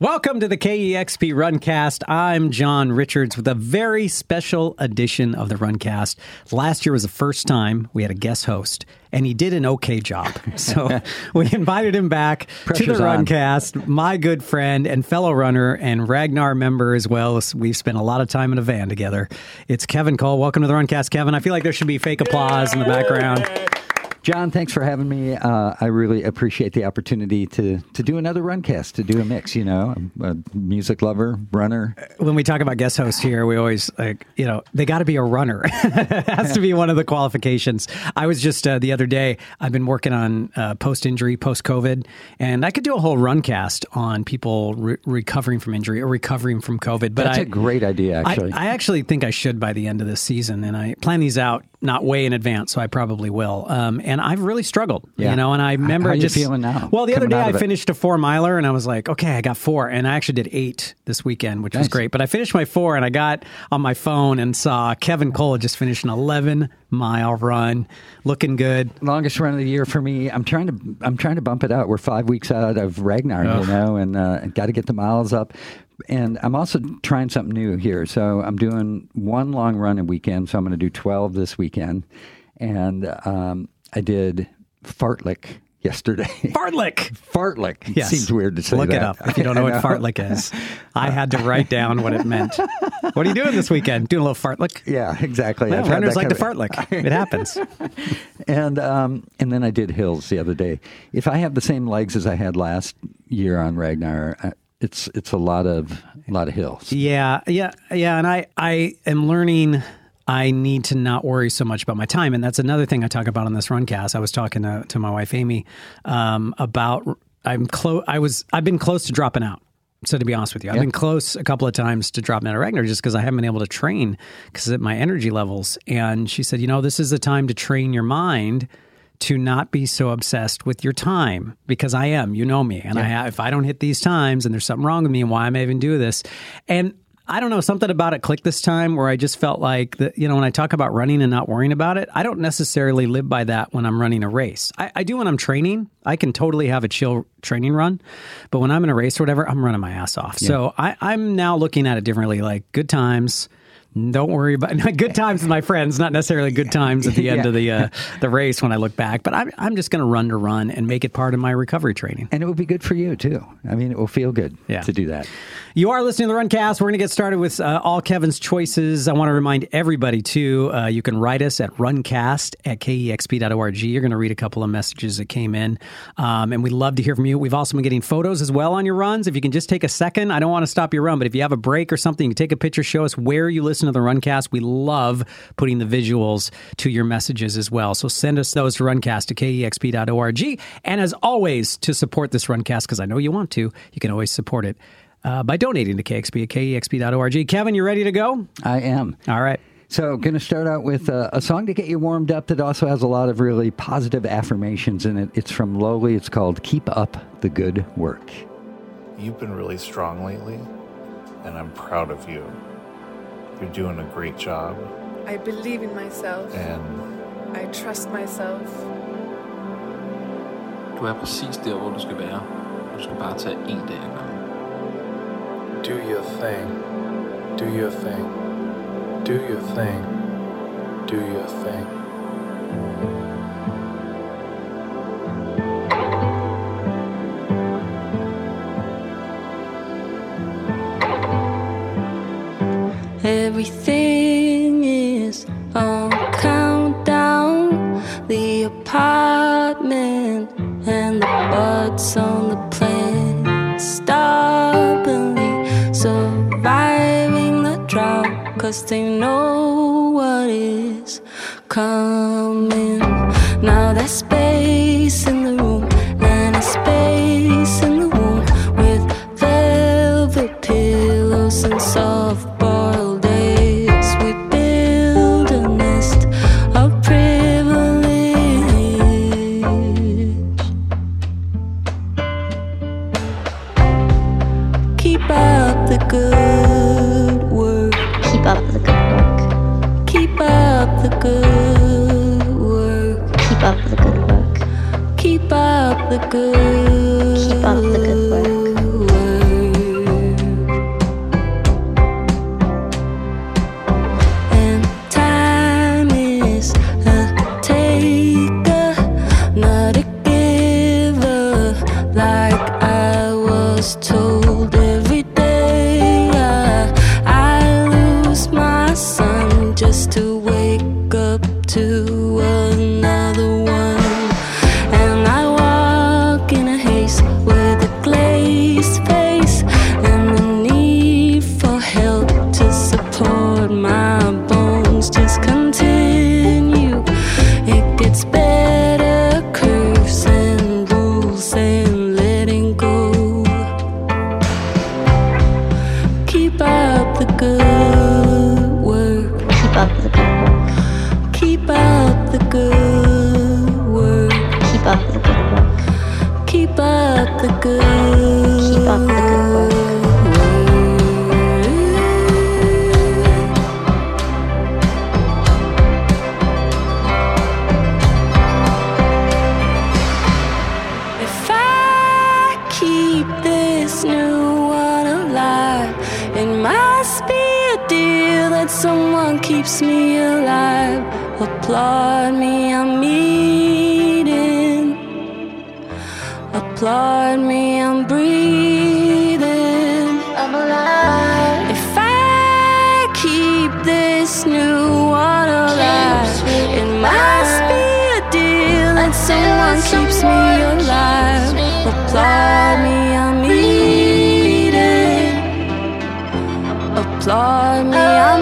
Welcome to the KEXP Runcast. I'm John Richards with a very special edition of the Runcast. Last year was the first time we had a guest host, and he did an okay job. So we invited him back to the on. Runcast. My good friend and fellow runner and Ragnar member as well. We've spent a lot of time in a van together. It's Kevin Cole. Welcome to the Runcast, Kevin. I feel like there should be fake applause in the background. John, thanks for having me. Uh, I really appreciate the opportunity to to do another runcast, to do a mix. You know, I'm a music lover, runner. when we talk about guest hosts here, we always like, you know, they got to be a runner. it has to be one of the qualifications. I was just uh, the other day, I've been working on uh, post injury, post COVID, and I could do a whole run cast on people re- recovering from injury or recovering from COVID. But That's I, a great idea, I, actually. I actually think I should by the end of this season, and I plan these out not way in advance, so I probably will. Um, and I've really struggled, Yeah. you know. And I remember How you just feeling now, Well, the other day I it? finished a four miler, and I was like, okay, I got four, and I actually did eight this weekend, which was great. But I finished my four, and I got on my phone and saw Kevin Cole just finished an eleven mile run, looking good. Longest run of the year for me. I'm trying to I'm trying to bump it out. We're five weeks out of Ragnar, you know, and uh, got to get the miles up. And I'm also trying something new here. So I'm doing one long run a weekend. So I'm going to do 12 this weekend. And um, I did Fartlek yesterday. Fartlek. Fartlek. Yes. Seems weird to say that. Look that. it up if you don't know what fartlek is. I had to write down what it meant. What are you doing this weekend? Doing a little fartlek? Yeah, exactly. Well, runners like to fartlek. It happens. And um, and then I did hills the other day. If I have the same legs as I had last year on Ragnar, it's it's a lot of a lot of hills. Yeah, yeah, yeah. And I, I am learning. I need to not worry so much about my time, and that's another thing I talk about on this runcast. I was talking to, to my wife Amy um, about I'm close. I was I've been close to dropping out. So to be honest with you, I've Yeah. been close a couple of times to dropping out of Ragnar just because I haven't been able to train because of my energy levels. And she said, you know, this is the time to train your mind to not be so obsessed with your time because I am, you know me, and I if I don't hit these times and there's something wrong with me and why am I even doing this? And I don't know, something about it clicked this time where I just felt like that, you know, when I talk about running and not worrying about it, I don't necessarily live by that when I'm running a race. I, I do when I'm training. I can totally have a chill training run, but when I'm in a race or whatever, I'm running my ass off. So I, I'm now looking at it differently, like good times. Don't worry about good times with my friends, not necessarily good times at the end Yeah. of the uh, the race when I look back. But I'm I'm just going to run to run and make it part of my recovery training. And it will be good for you too. I mean, it will feel good Yeah. to do that. You are listening to the Runcast. We're going to get started with uh, all Kevin's choices. I want to remind everybody, too, uh, you can write us at runcast at kexp.org. You're going to read a couple of messages that came in, um, and we'd love to hear from you. We've also been getting photos as well on your runs. If you can just take a second, I don't want to stop your run, but if you have a break or something, you can take a picture, show us where you listen to the Runcast. We love putting the visuals to your messages as well. So send us those to runcast at kexp.org. And as always, to support this Runcast, because I know you want to, you can always support it uh, by donating to KEXP at kexp.org. Kevin, you ready to go? I am. All right. So, going to start out with uh, a song to get you warmed up that also has a lot of really positive affirmations in it. It's from Lowly. It's called Keep Up the Good Work. You've been really strong lately, and I'm proud of you. You're doing a great job, I believe in myself. and I trust myself. Du er præcis der, hvor du skal være. Du skal bare tage en dag ad gangen. Do your thing. Do your thing. Do your thing. Do your thing. Everything is on countdown. The apartment and the buds on the plane. Stubbornly surviving the drought. Cause they know what is coming. Now there's space in the good. Applaud me, I'm eating. Applaud me, I'm breathing. I'm alive. If I keep this new water alive, it must be a deal And someone keeps me alive. Applaud me, I'm eating. Applaud me, I'm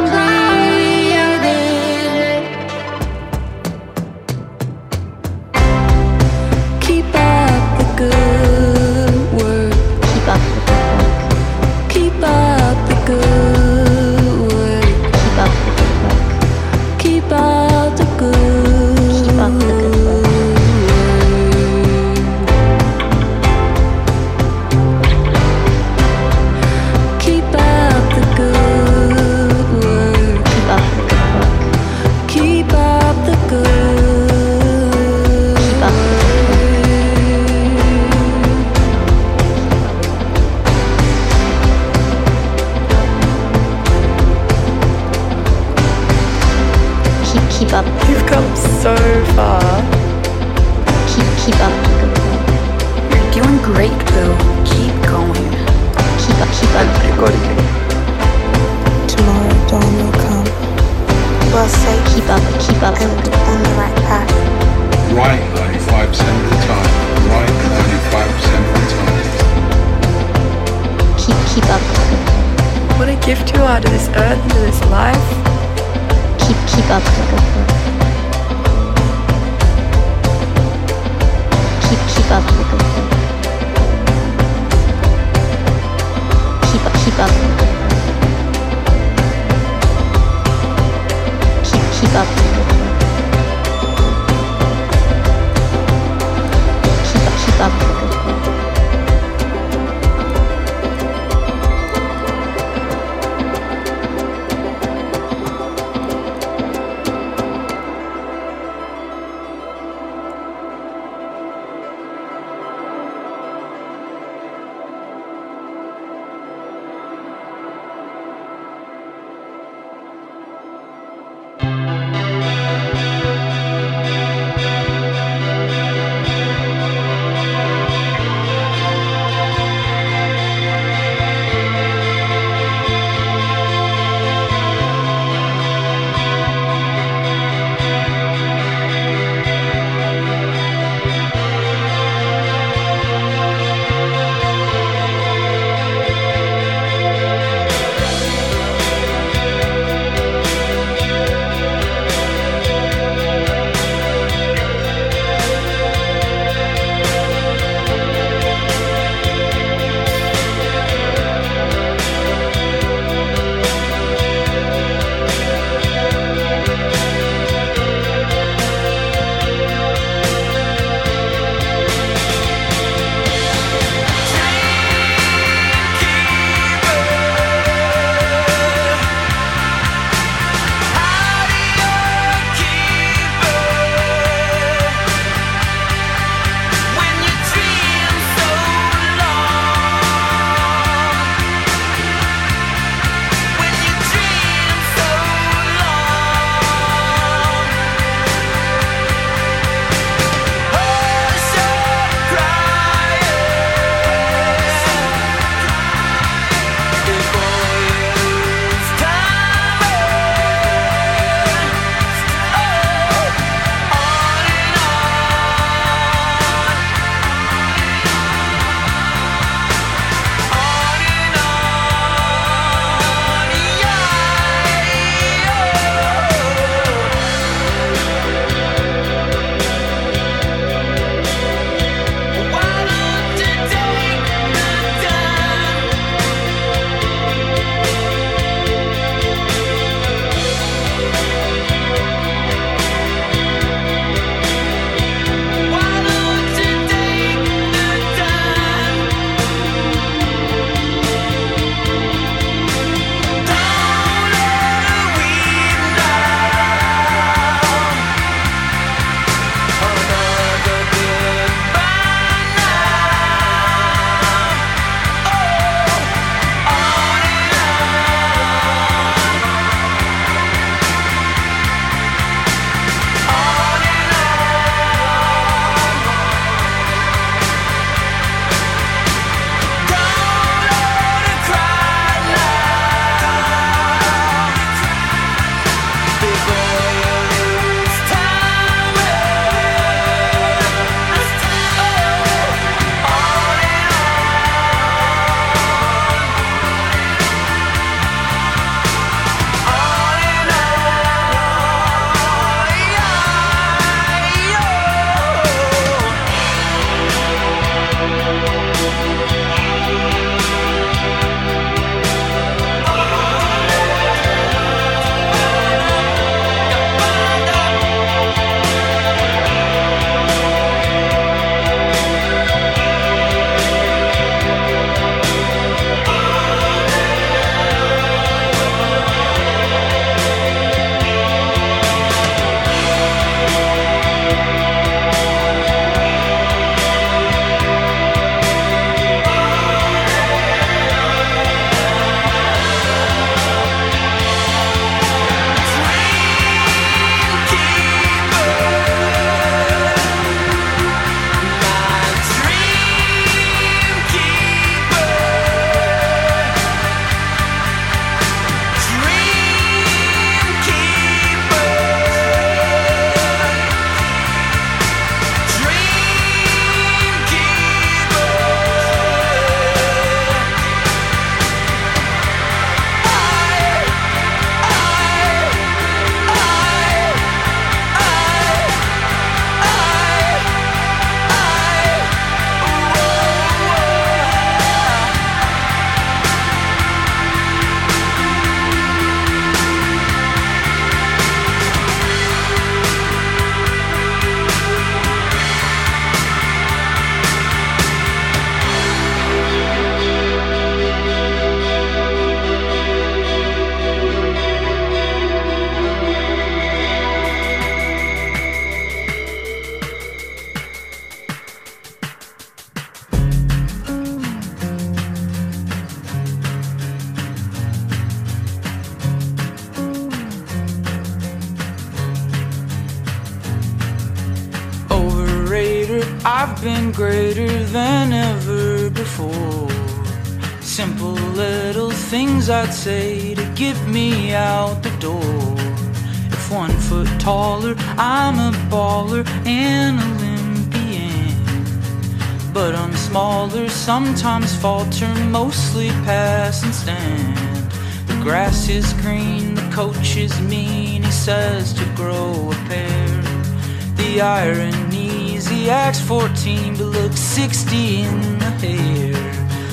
will say keep up, keep up, and on the right path. Right 95% of the time. Right 95% of the time. Keep, keep up. What a gift you are to this earth and to this life. Keep, keep up. Keep, keep up. Keep, keep up. Keep up. ficar sometimes falter, mostly pass and stand. The grass is green, the coach is mean, he says to grow a pair. The ironies, he acts 14 but looks 60 in the hair.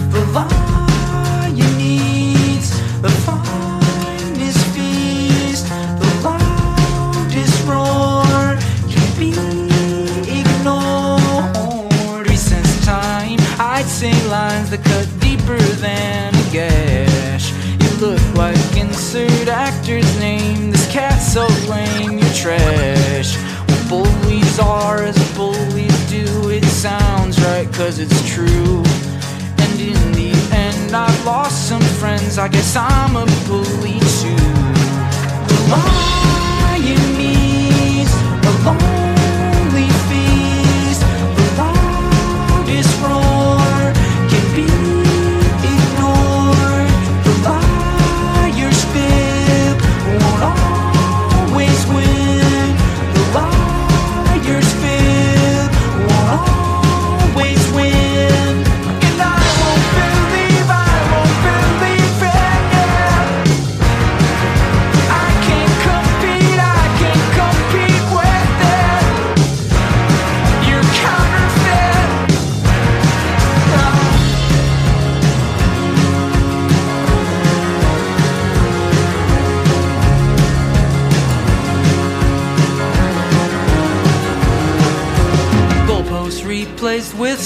The lion needs the finest lines that cut deeper than a gash. You look like insert actor's name. This cat's so lame, you're trash. What bullies are as bullies do, it sounds right cause it's true. And in the end, I've lost some friends. I guess I'm a bully too. The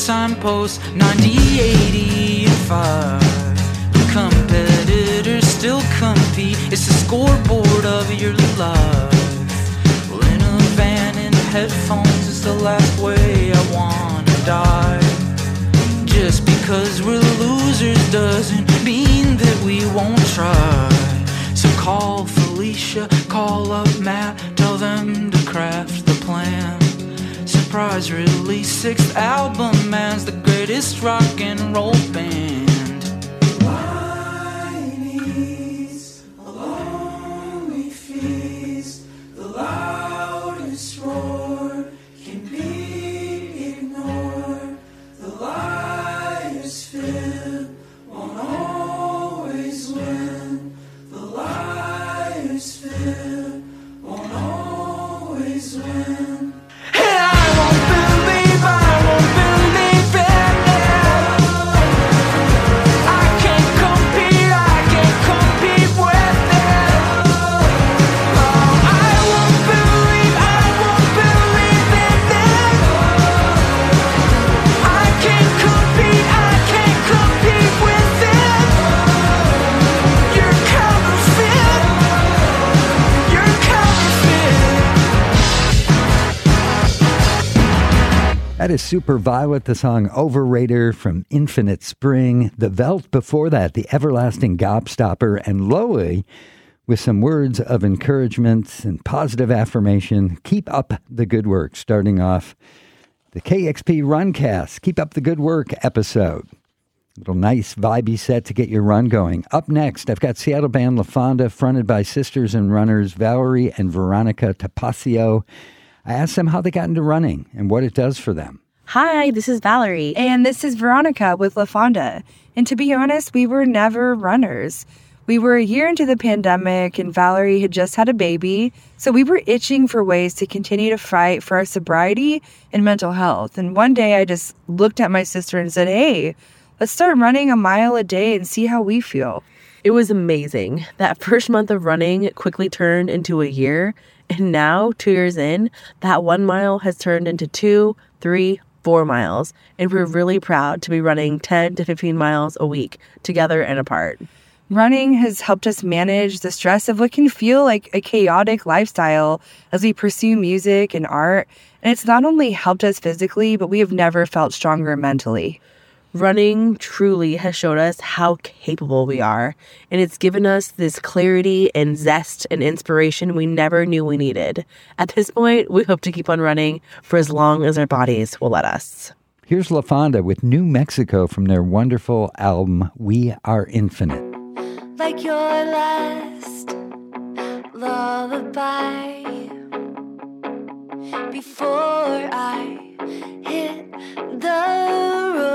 replaced with signposts 90, 80, and 5. Competitors still compete. It's the scoreboard of your life. Well, in a van and headphones is the last way I wanna die. Just because we're losers doesn't mean that we won't try. So call Felicia, call up Matt, tell them to craft the plan. Surprise release, sixth album, man's the greatest rock and roll band. That is Superviolet, the song Overrater from Infinite Spring. The Veldt before that, The Everlasting Gobstopper, and Lowly with some words of encouragement and positive affirmation. Keep up the good work, starting off the KEXP Runcast. Keep up the good work episode. A Little nice vibey set to get your run going. Up next, I've got Seattle band La Fonda, fronted by sisters and runners Valerie and Veronica Tapacio. I asked them how they got into running and what it does for them. Hi, this is Valerie. And this is Veronica with La Fonda. And to be honest, we were never runners. We were a year into the pandemic, and Valerie had just had a baby. So we were itching for ways to continue to fight for our sobriety and mental health. And one day I just looked at my sister and said, Hey, let's start running a mile a day and see how we feel. It was amazing. That first month of running quickly turned into a year. And now, two years in, that one mile has turned into two, three, four miles. And we're really proud to be running 10 to 15 miles a week together and apart. Running has helped us manage the stress of what can feel like a chaotic lifestyle as we pursue music and art. And it's not only helped us physically, but we have never felt stronger mentally. Running truly has showed us how capable we are, and it's given us this clarity and zest and inspiration we never knew we needed. At this point, we hope to keep on running for as long as our bodies will let us. Here's LaFonda with New Mexico from their wonderful album, We Are Infinite. Like your last lullaby before I hit the road.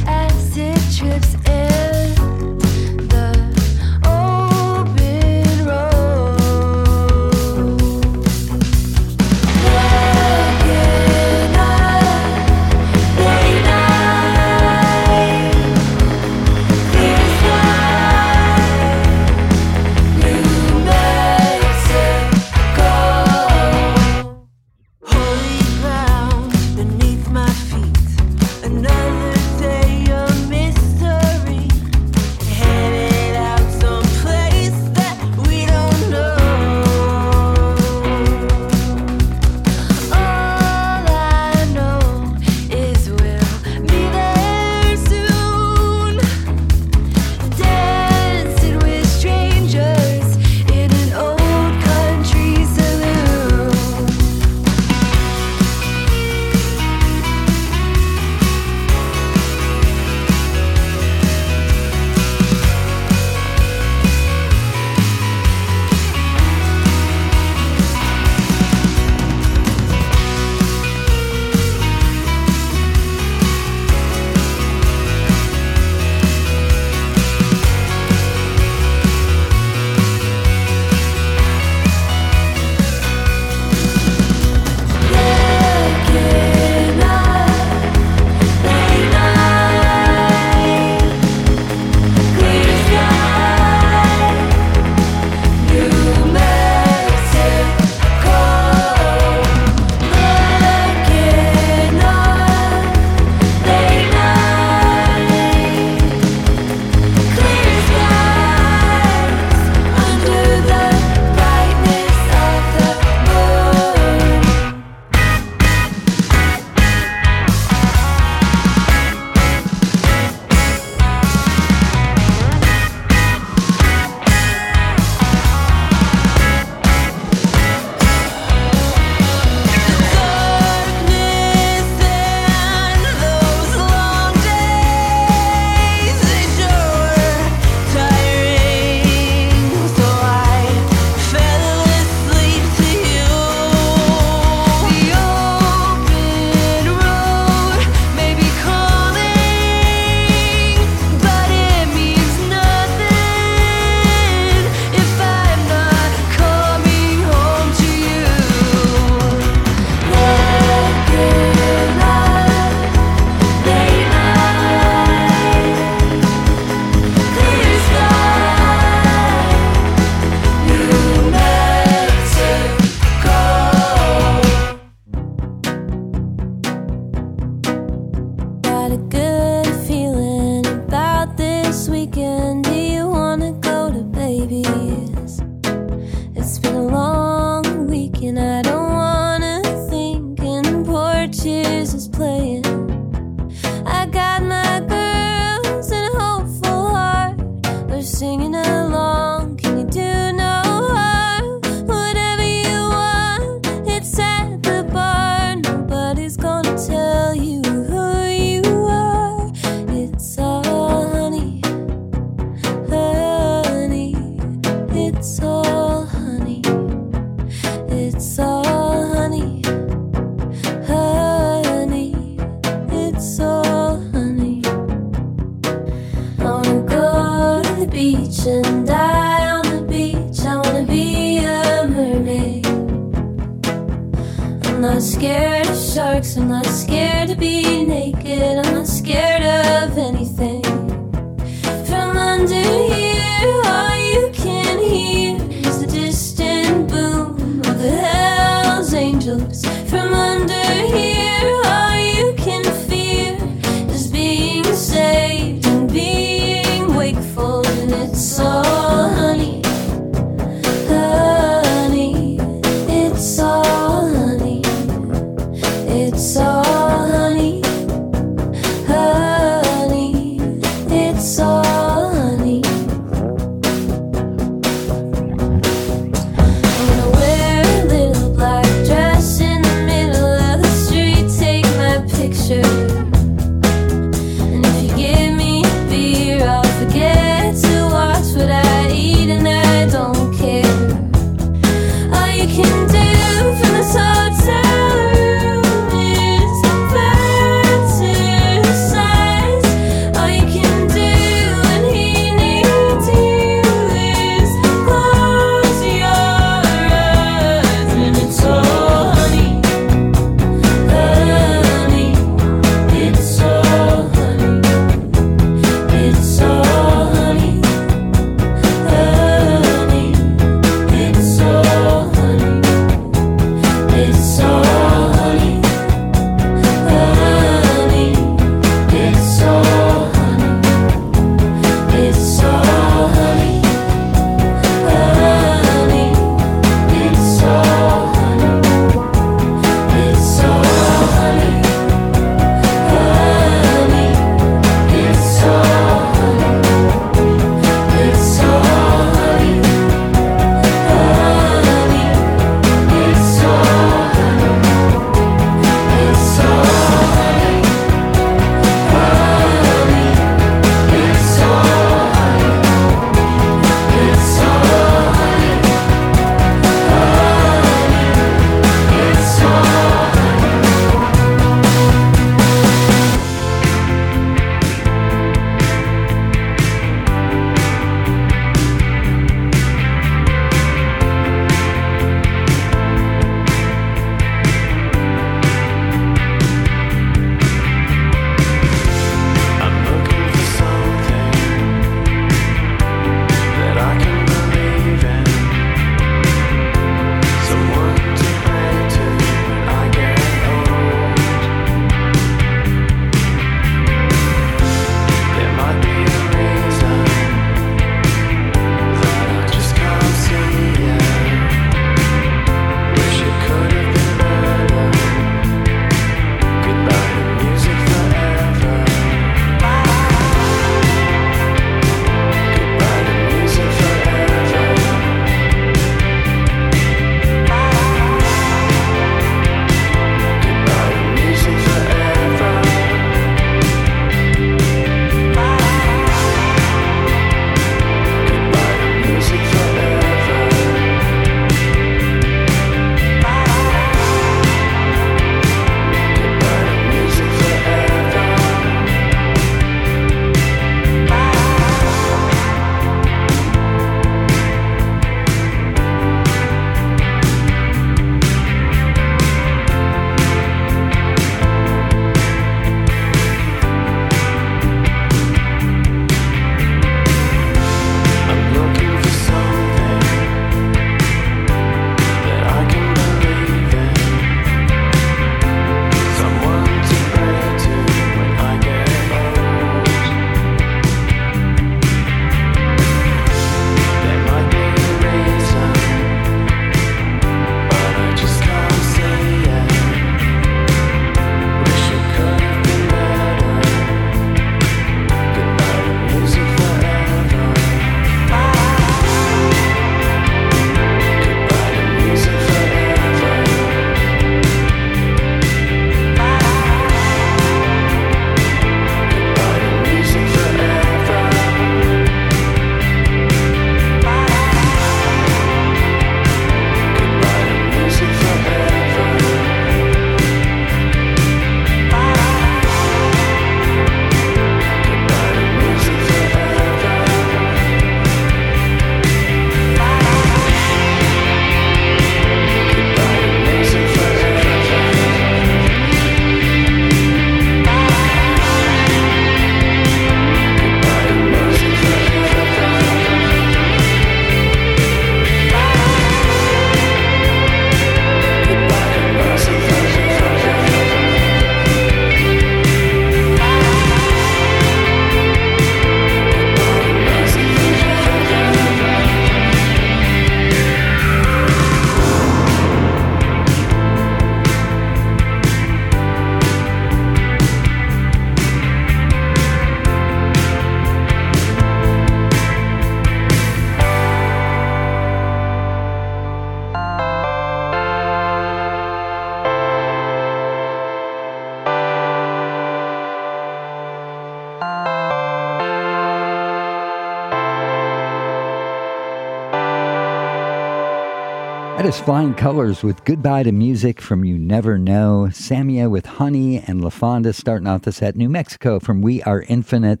Flyying Colours with Goodbye to Music from You Never Know. Samia with Honey and LaFonda starting off the set. New Mexico from We Are Infinite.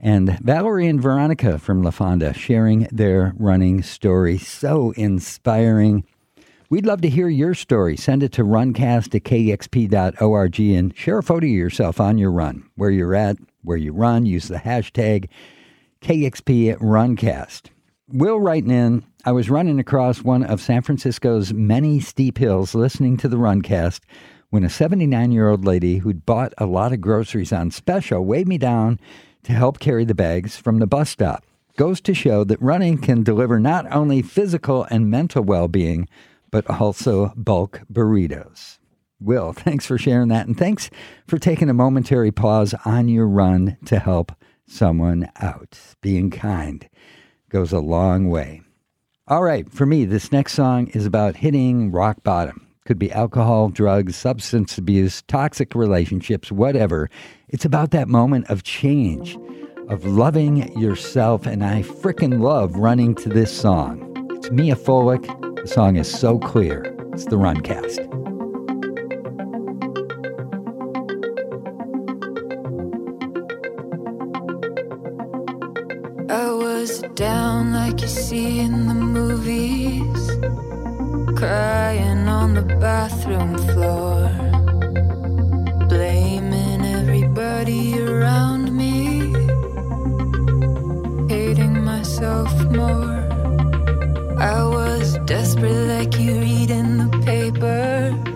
And Valerie and Veronica from LaFonda sharing their running story. So inspiring. We'd love to hear your story. Send it to runcast at kexp.org and share a photo of yourself on your run, where you're at, where you run. Use the hashtag KEXP Runcast. Will writing in, I was running across one of San Francisco's many steep hills listening to the Runcast when a 79 year old lady who'd bought a lot of groceries on special weighed me down to help carry the bags from the bus stop. Goes to show that running can deliver not only physical and mental well being, but also bulk burritos. Will, thanks for sharing that. And thanks for taking a momentary pause on your run to help someone out. Being kind goes a long way. All right, for me, this next song is about hitting rock bottom. Could be alcohol, drugs, substance abuse, toxic relationships, whatever. It's about that moment of change, of loving yourself. And I frickin' love running to this song. It's Miya Folick. The song is so clear. It's the Runcast. Down like you see in the movies, crying on the bathroom floor, blaming everybody around me, hating myself more. I was desperate like you read in the paper,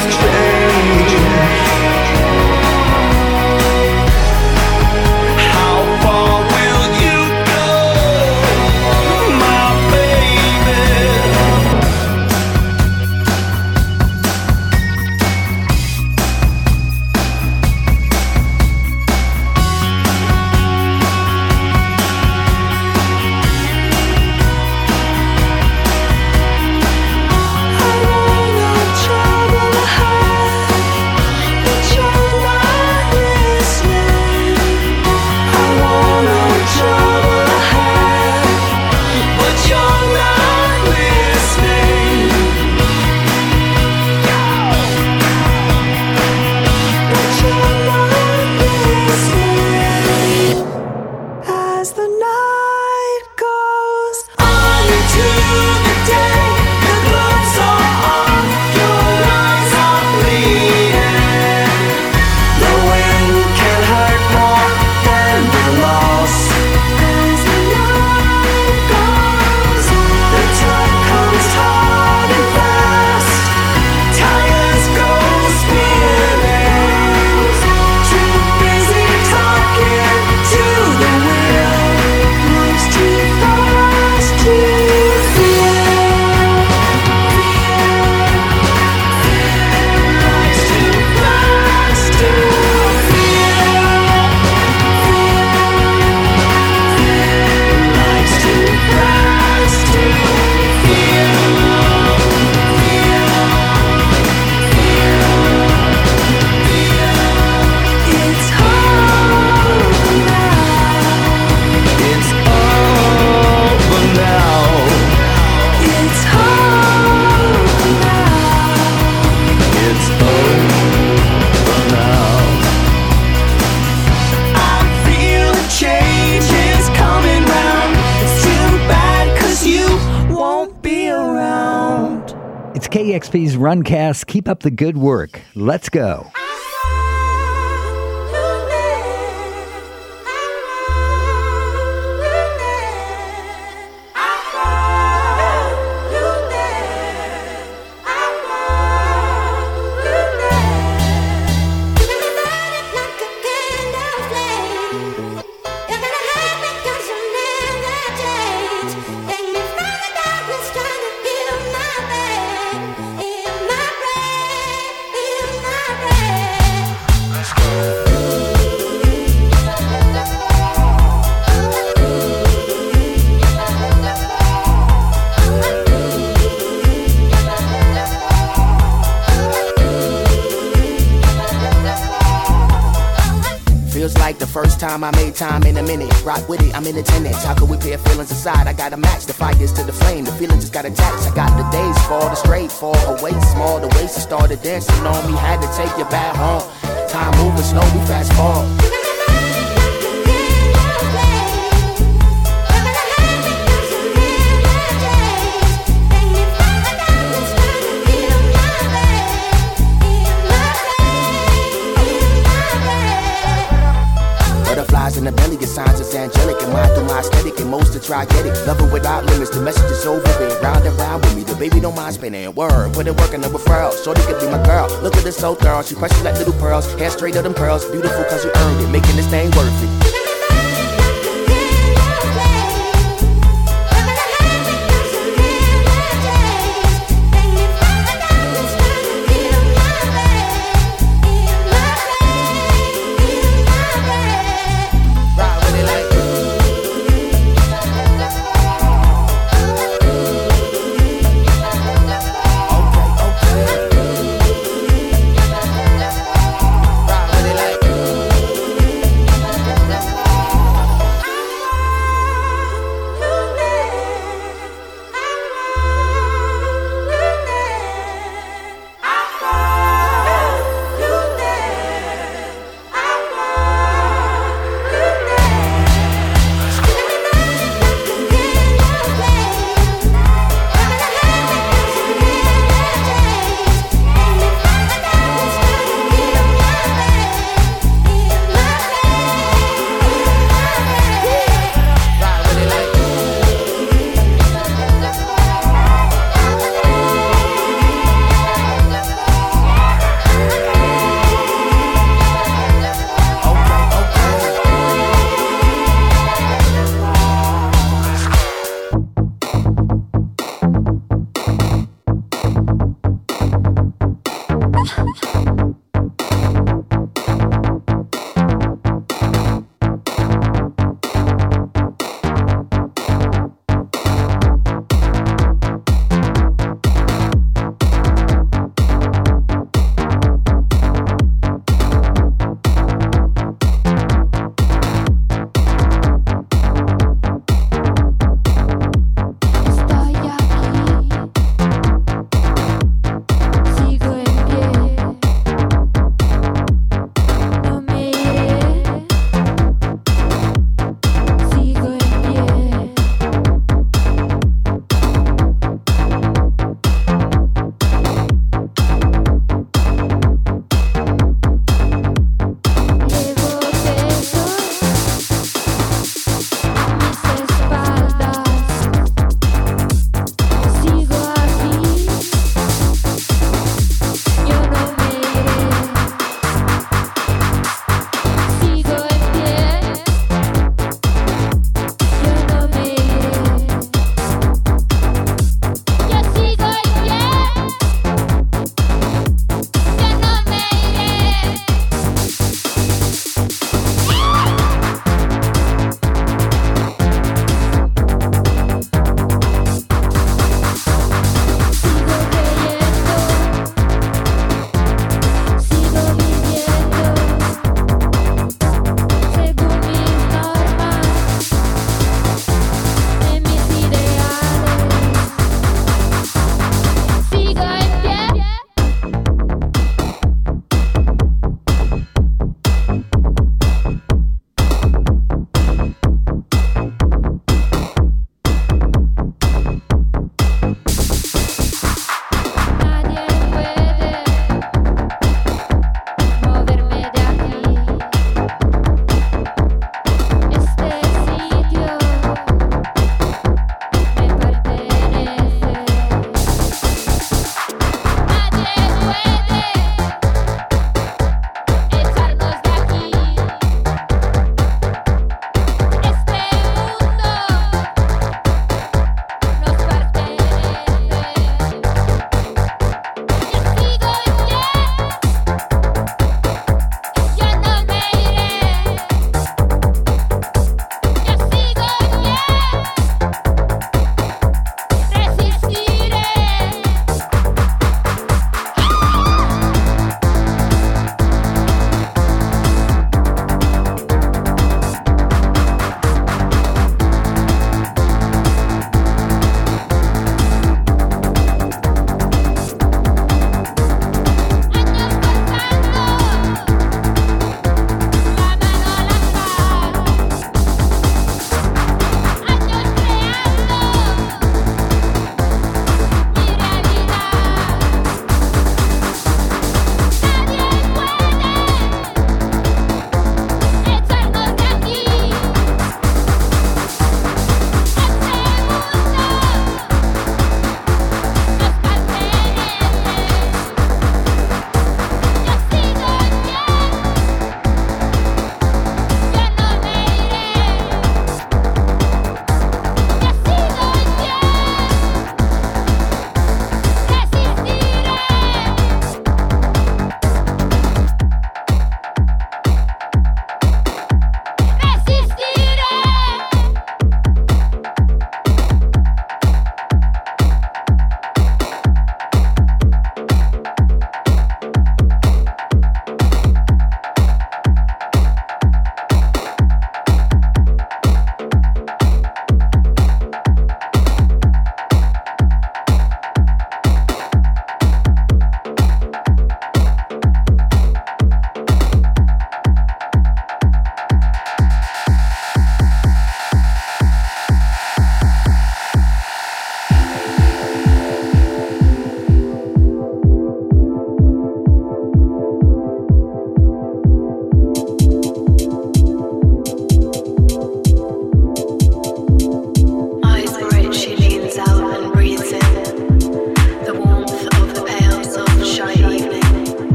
It's true. Up the good work. Let's go. Time I made time in a minute. Rock with it, I'm in attendance. How could we pair feelings aside? I gotta match the fires to the flame. The feeling just got attached. I got the days fall, the straight fall away small. The waist started dancing on me. Had to take you back home. Time moving slow, we fast forward. In the belly, your signs is angelic. And mine through my aesthetic, and most to try get it. Love it without limits, the message is over. Been round and round with me, the baby don't mind spinning. Word, put it work in the referral. Shorty could be my girl. Look at this so thorough, she precious like little pearls. Hair straight of them pearls, beautiful cause you earned it. Making this thing worth it.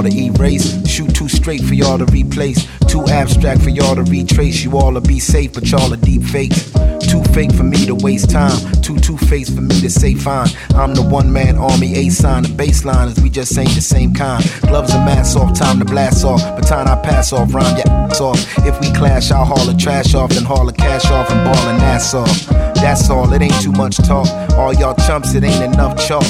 Y'all to erase. Shoot too straight for y'all to replace. Too abstract for y'all to retrace. You all to be safe, but y'all are deep fakes. Too fake for me to waste time. Too two faced for me to say fine. I'm the one man army, A sign. The baseline is we just ain't the same kind. Gloves and masks off, time to blast off. Baton I pass off, rhyme your ass off. If we clash, I'll haul the trash off, then haul the cash off and ball an ass off. That's all, it ain't too much talk. All y'all chumps, it ain't enough chalk.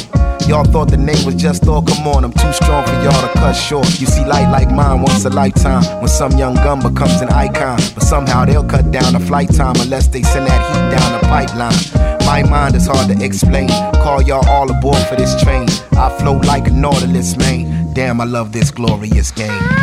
Y'all thought the name was just all come on, I'm too strong for y'all to cut short. You see light like mine once a lifetime when some young gun becomes an icon. But somehow they'll cut down the flight time unless they send that heat down the pipeline. My mind is hard to explain. Call y'all all aboard for this train. I float like a nautilus, man. Damn, I love this glorious game.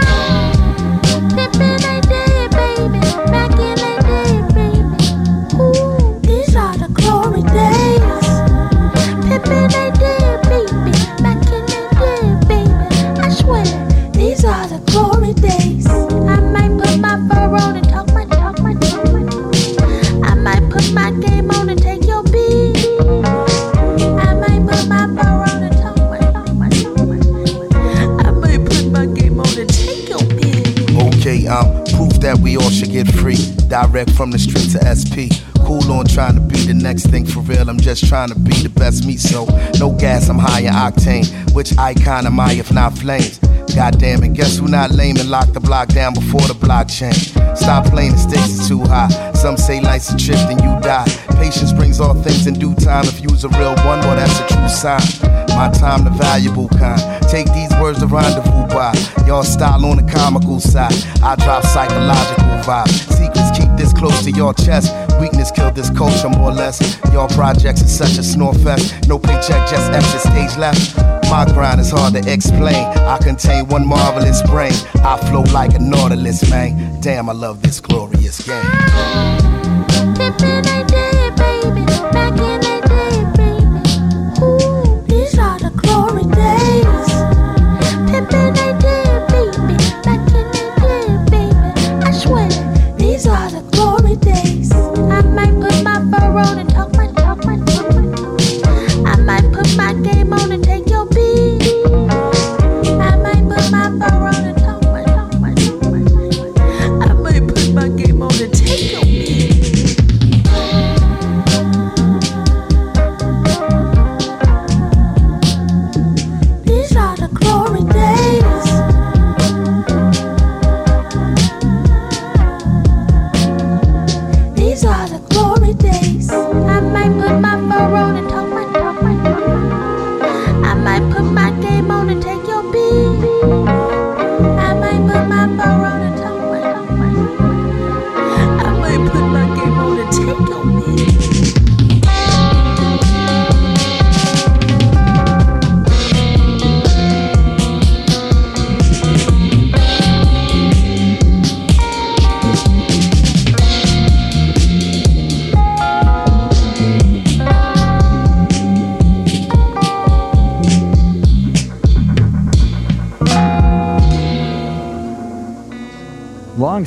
Direct from the street to SP. Cool on trying to be the next thing for real. I'm just trying to be the best me. So no gas, I'm high in octane. Which icon am I if not flames? God damn it, guess who not lame and lock the block down before the blockchain? Stop playing, the stakes is too high. Some say life's a trip, then you die. Patience brings all things in due time. If you's a real one, well, that's a true sign. My time, the valuable kind. Take these words to rendezvous by. Y'all style on the comical side. I drop psychological vibes. Secrets keep this close to your chest. Weakness killed this culture more or less. Y'all projects is such a snore fest. No paycheck, just extra stage left. My grind is hard to explain. I contain one marvelous brain. I flow like a nautilus, man. Damn, I love this glorious game.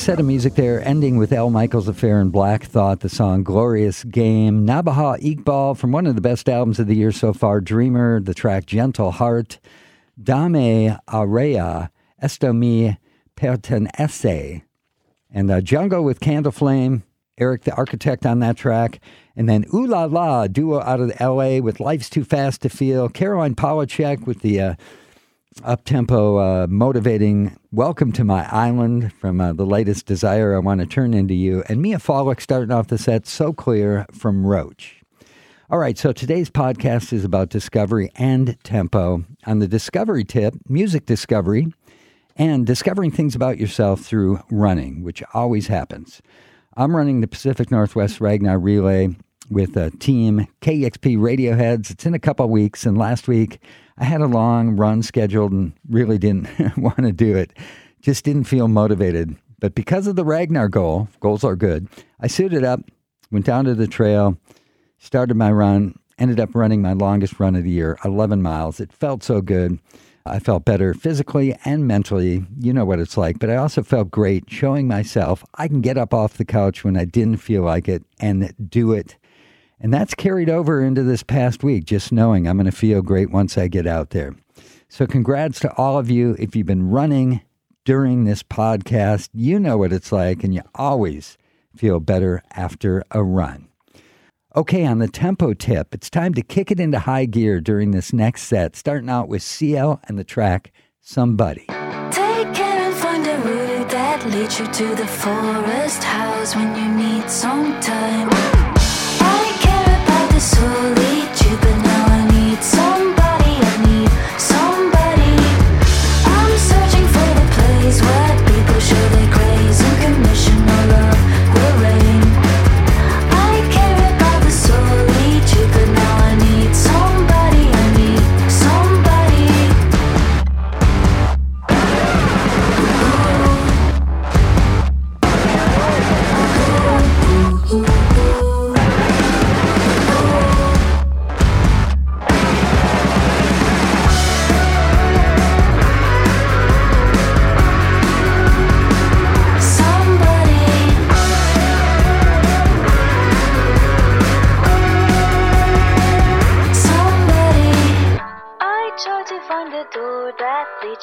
Set of music there, ending with El Michels Affair and Black Thought, the song Glorious Game. Nabihah Iqbal from one of the best albums of the year so far, Dreamer, the track Gentle Heart. Dame Area, Esto me pertenece. And uh, Jungle with Candle Flame, Erick the Architect on that track. And then Ooh La La, duo out of LA with Life's Too Fast to Feel. Caroline Polachek with the uh, up tempo, uh, motivating Welcome to My Island from uh, the latest Desire I Want to Turn Into You. And Miya Folick starting off the set so clear from Roach. All right, so today's podcast is about discovery and tempo. On the discovery tip, music discovery, and discovering things about yourself through running, which always happens. I'm running the Pacific Northwest Ragnar Relay with a team KEXP Radioheads. It's in a couple weeks, and last week I had a long run scheduled and really didn't want to do it. Just didn't feel motivated. But because of the Ragnar goal, goals are good, I suited up, went down to the trail, started my run, ended up running my longest run of the year, 11 miles. It felt so good. I felt better physically and mentally. You know what it's like. But I also felt great showing myself I can get up off the couch when I didn't feel like it and do it. And that's carried over into this past week, just knowing I'm going to feel great once I get out there. So, congrats to all of you. If you've been running during this podcast, you know what it's like, and you always feel better after a run. Okay, on the tempo tip, it's time to kick it into high gear during this next set, starting out with CIEL and the track Somebody. Take care and find a route that leads you to the forest house when you need some time. So.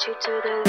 you to the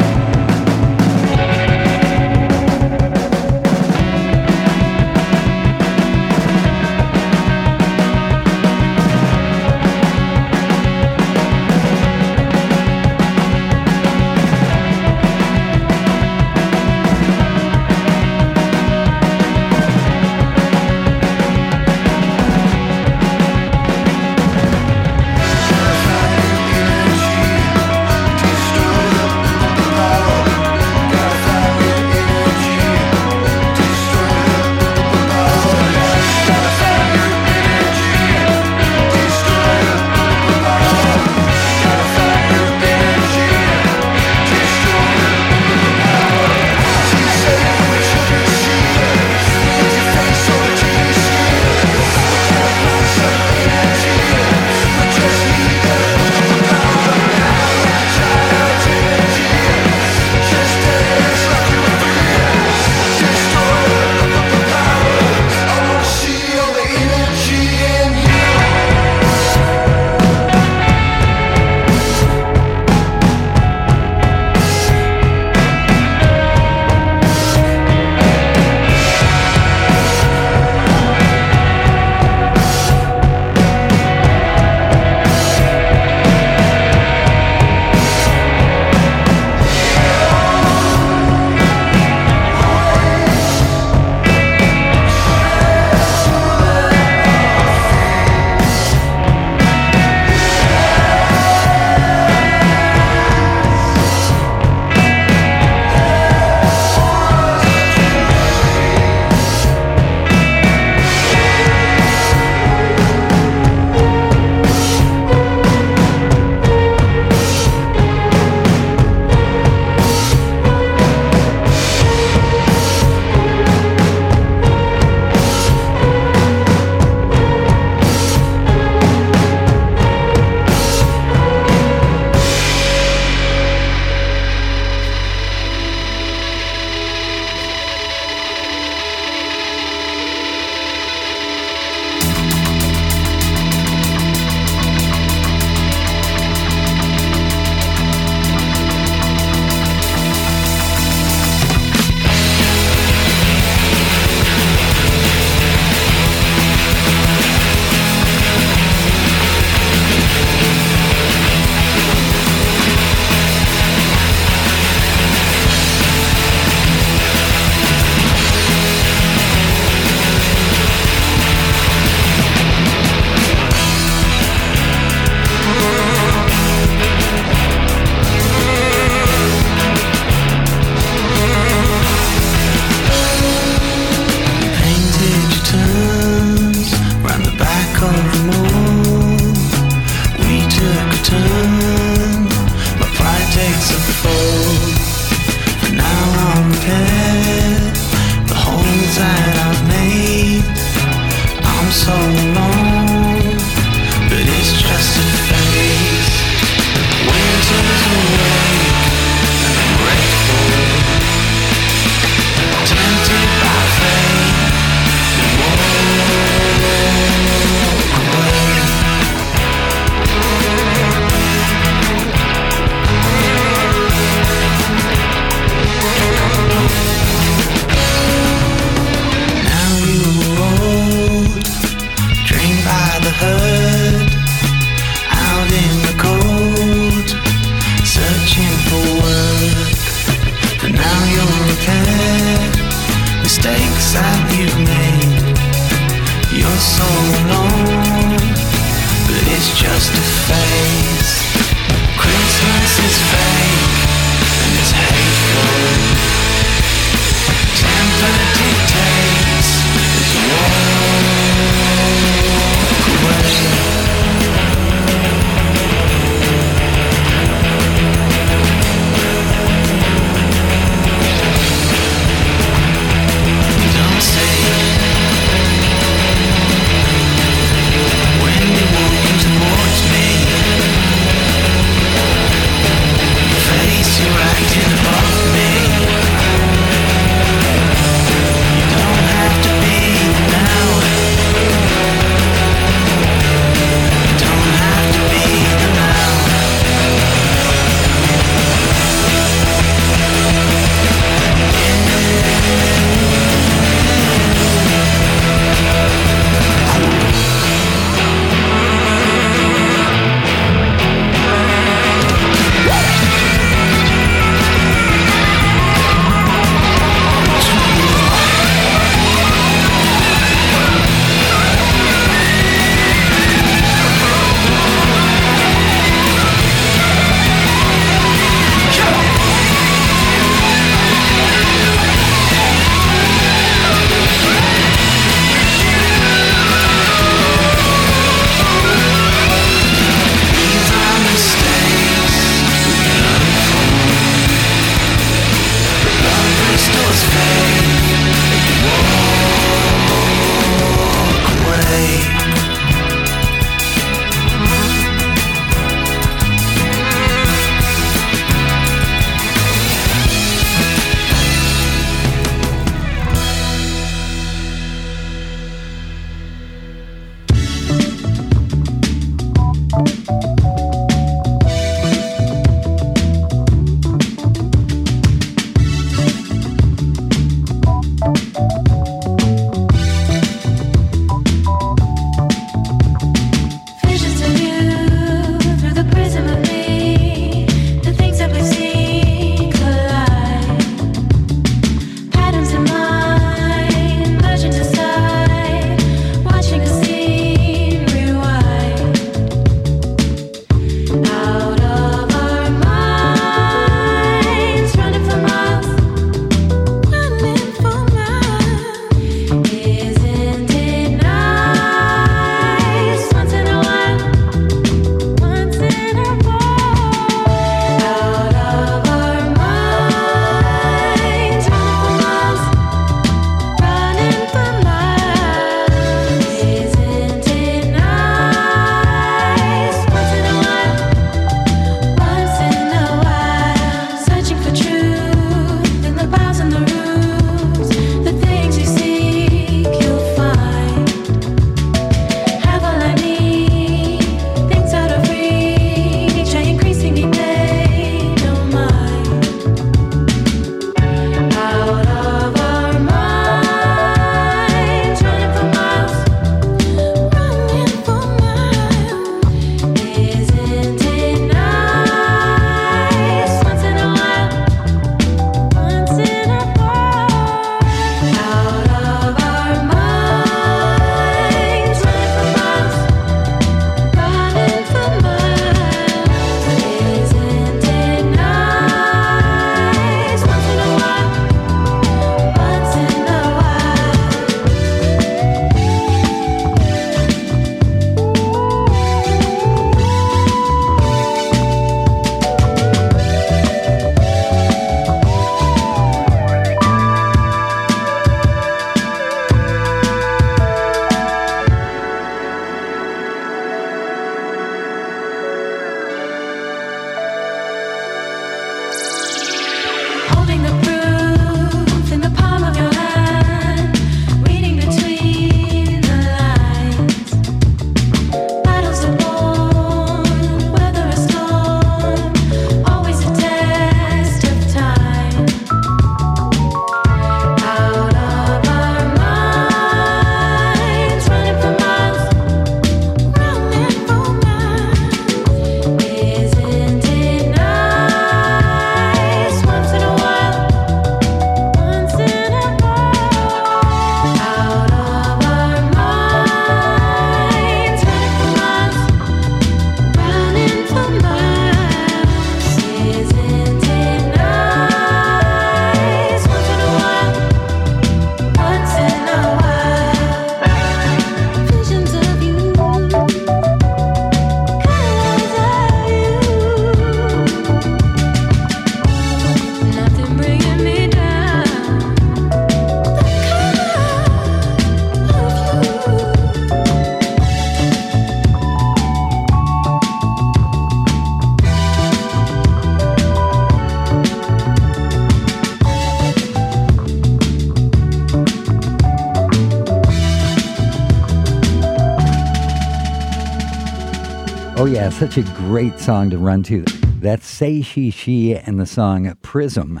yeah, such a great song to run to. That's Say She She and the song Prism.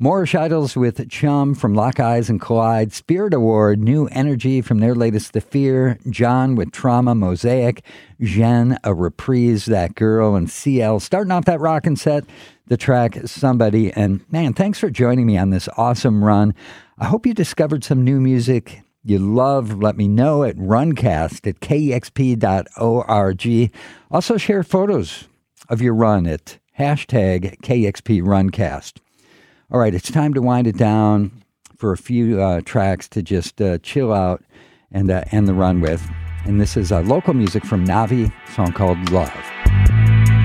Moreish Idols with Chum from Lock Eyes and Collide, Spirit Award, New Energy from their latest The Fear, John with Trauma, Mosaic, ĠENN, A Reprise, That Girl, and CIEL starting off that rockin' set, the track Somebody. And man, thanks for joining me on this awesome run. I hope you discovered some new music you love, let me know at runcast at kexp.org. Also, share photos of your run at hashtag KEXPRuncast. All right, it's time to wind it down for a few uh, tracks to just uh, chill out and uh, end the run with. And this is uh, local music from NAVVI, song called Love.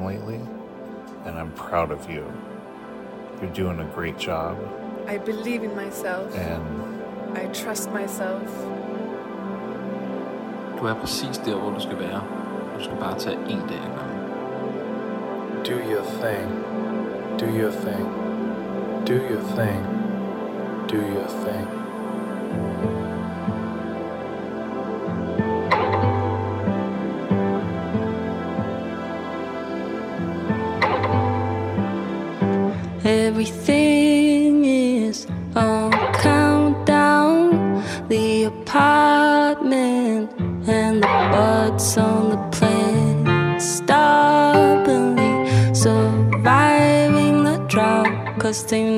Really lately, and I'm proud of you. You're doing a great job, I believe in myself. and I trust myself. Du er præcis der, hvor du skal være. Du skal bare tage en dag ad gangen. Do your thing. Do your thing. Do your thing. Do your thing. Everything is on countdown. The apartment and the buds on the plane. Stubbornly surviving the drought. Cause they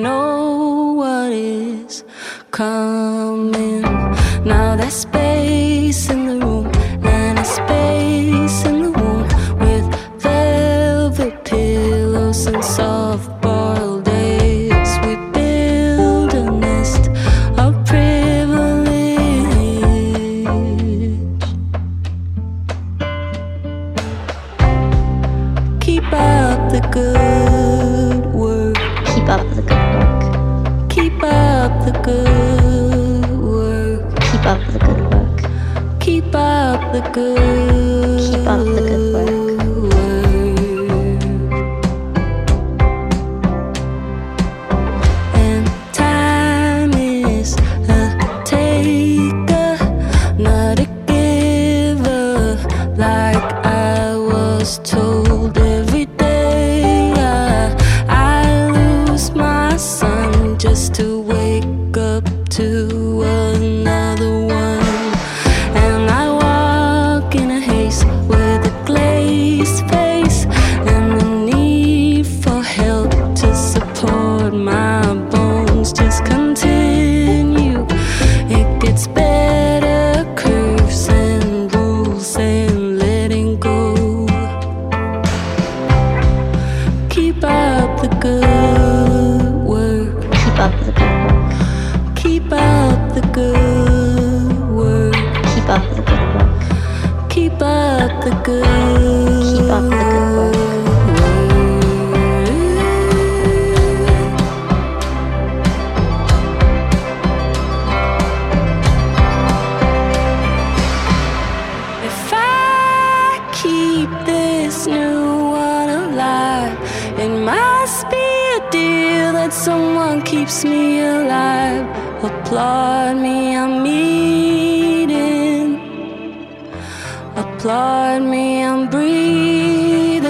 Applaud me, I'm breathing.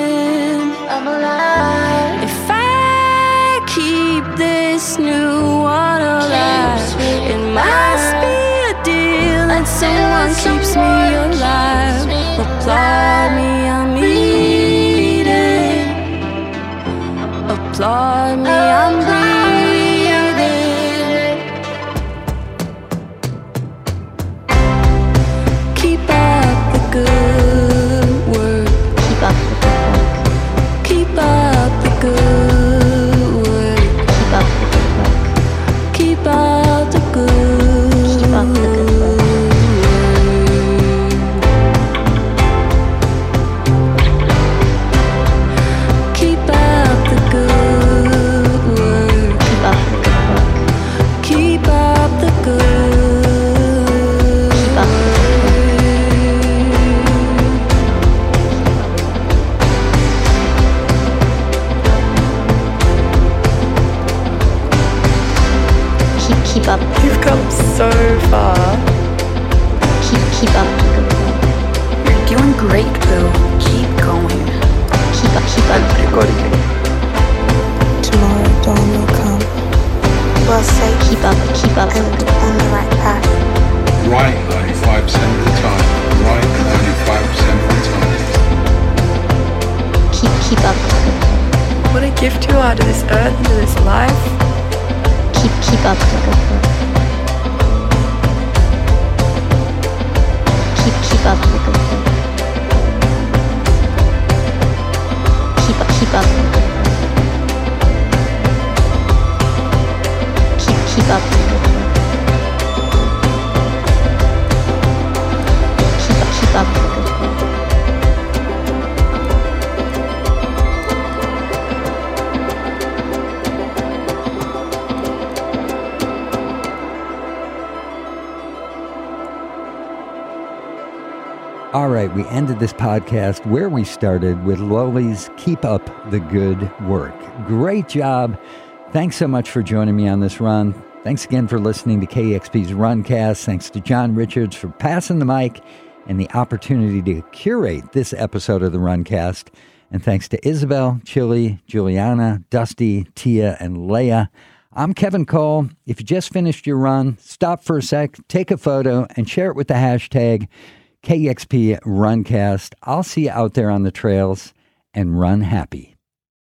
I'm alive. If I keep this new one alive, it must be a deal that someone keeps me alive. Applaud Right path. Right 95% of the time. Right 95% of the time. Keep keep up. What a gift you are to this earth and to this life. Keep keep up. Keep keep up. Keep keep up up. Keep up keep up. All right, we ended this podcast where we started with Lowly's Keep Up the Good Work. Great job. Thanks so much for joining me on this run. Thanks again for listening to KEXP's Runcast. Thanks to John Richards for passing the mic and the opportunity to curate this episode of the Runcast. And thanks to Isabel, Chili, Juliana, Dusty, Tia, and Leia. I'm Kevin Cole. If you just finished your run, stop for a sec, take a photo, and share it with the hashtag KEXP Runcast. I'll see you out there on the trails and run happy.